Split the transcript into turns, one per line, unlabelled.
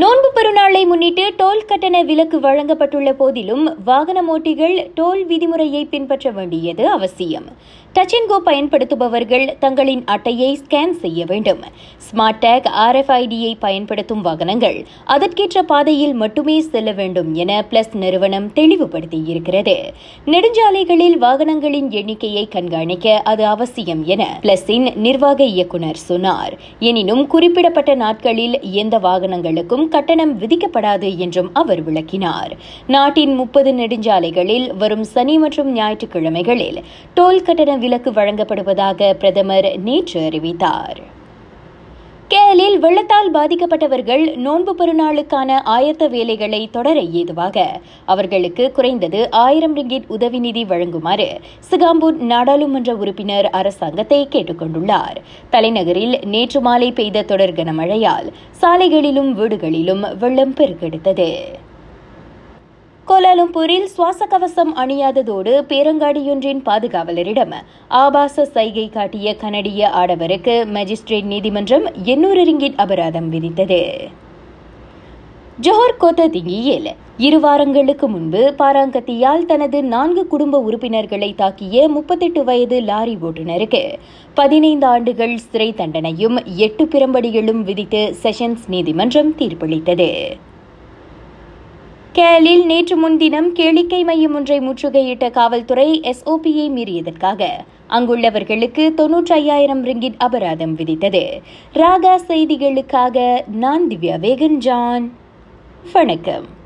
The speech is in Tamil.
நோன்பு பெருநாளை முன்னிட்டு டோல் கட்டண விலக்கு வழங்கப்பட்டுள்ள போதிலும் வாகன ஓட்டிகள் டோல் விதிமுறையை பின்பற்ற வேண்டியது அவசியம். டச் அண்ட் கோ பயன்படுத்துபவர்கள் தங்களின் அட்டையை ஸ்கேன் செய்ய வேண்டும். ஸ்மார்ட் டேக் ஆர்எஃப்ஐடியை பயன்படுத்தும் வாகனங்கள் அதற்கேற்ற பாதையில் மட்டுமே செல்ல வேண்டும் என பிளஸ் நிறுவனம் தெளிவுபடுத்தியிருக்கிறது. நெடுஞ்சாலைகளில் வாகனங்களின் எண்ணிக்கையை கண்காணிக்க அது அவசியம் என பிளஸின் நிர்வாக இயக்குநர் சொன்னார். எனினும் குறிப்பிடப்பட்ட நாட்களில் எந்த வாகனங்களுக்கும் கட்டணம் விதிக்கப்படாது என்றும் அவர் விளக்கினார். நாட்டின் முப்பது நெடுஞ்சாலைகளில் வரும் சனி மற்றும் ஞாயிற்றுக்கிழமைகளில் டோல் கட்டண விலக்கு வழங்கப்படுவதாக பிரதமர் நேற்று அறிவித்தார். கேரளில் வெள்ளத்தால் பாதிக்கப்பட்டவர்கள் நோன்பு பெருநாளுக்கான ஆயத்த வேலைகளை தொடர ஏதுவாக. அவர்களுக்கு குறைந்தது ஆயிரம் ரிங்கிட் உதவி நிதி வழங்குமாறு சிகாம்பூர் நாடாளுமன்ற உறுப்பினர் அரசாங்கத்தை கேட்டுக்கொண்டுள்ளார். தலைநகரில் நேற்று மாலை பெய்த தொடர் கனமழையால் சாலைகளிலும் வீடுகளிலும் வெள்ளம் பெருக்கெடுத்தது. கோலாலம்பூரில் சுவாச கவசம் அணியாததோடு பேரங்காடியொன்றின் பாதுகாவலரிடம் ஆபாச சைகை காட்டிய கனடிய ஆடவருக்கு மேஜிஸ்ட்ரேட் நீதிமன்றம் எண்ணூறு ரிங்கிட் அபராதம் விதித்தது. ஜோஹர் கோத்ததிங்கியில் இரு வாரங்களுக்கு முன்பு பாராங்கத்தியால் தனது நான்கு குடும்ப உறுப்பினர்களை தாக்கிய முப்பத்தெட்டு வயது லாரி ஓட்டுநருக்கு பதினைந்து ஆண்டுகள் சிறை தண்டனையும் எட்டு பிரம்படிகளும் விதித்து செஷன்ஸ் நீதிமன்றம் தீர்ப்பளித்தது. கேலில் நேற்று முன்தினம் கேளிக்கை மையம் ஒன்றை முற்றுகையிட்ட காவல்துறை எஸ்ஓபியை மீறியதற்காக. அங்குள்ளவர்களுக்கு தொன்னூற்றி ஐயாயிரம் ரிங்கிட் அபராதம் விதித்தது. ராகா செய்திகளுக்காக நான் திவ்யா வேகன் ஜான் வணக்கம்.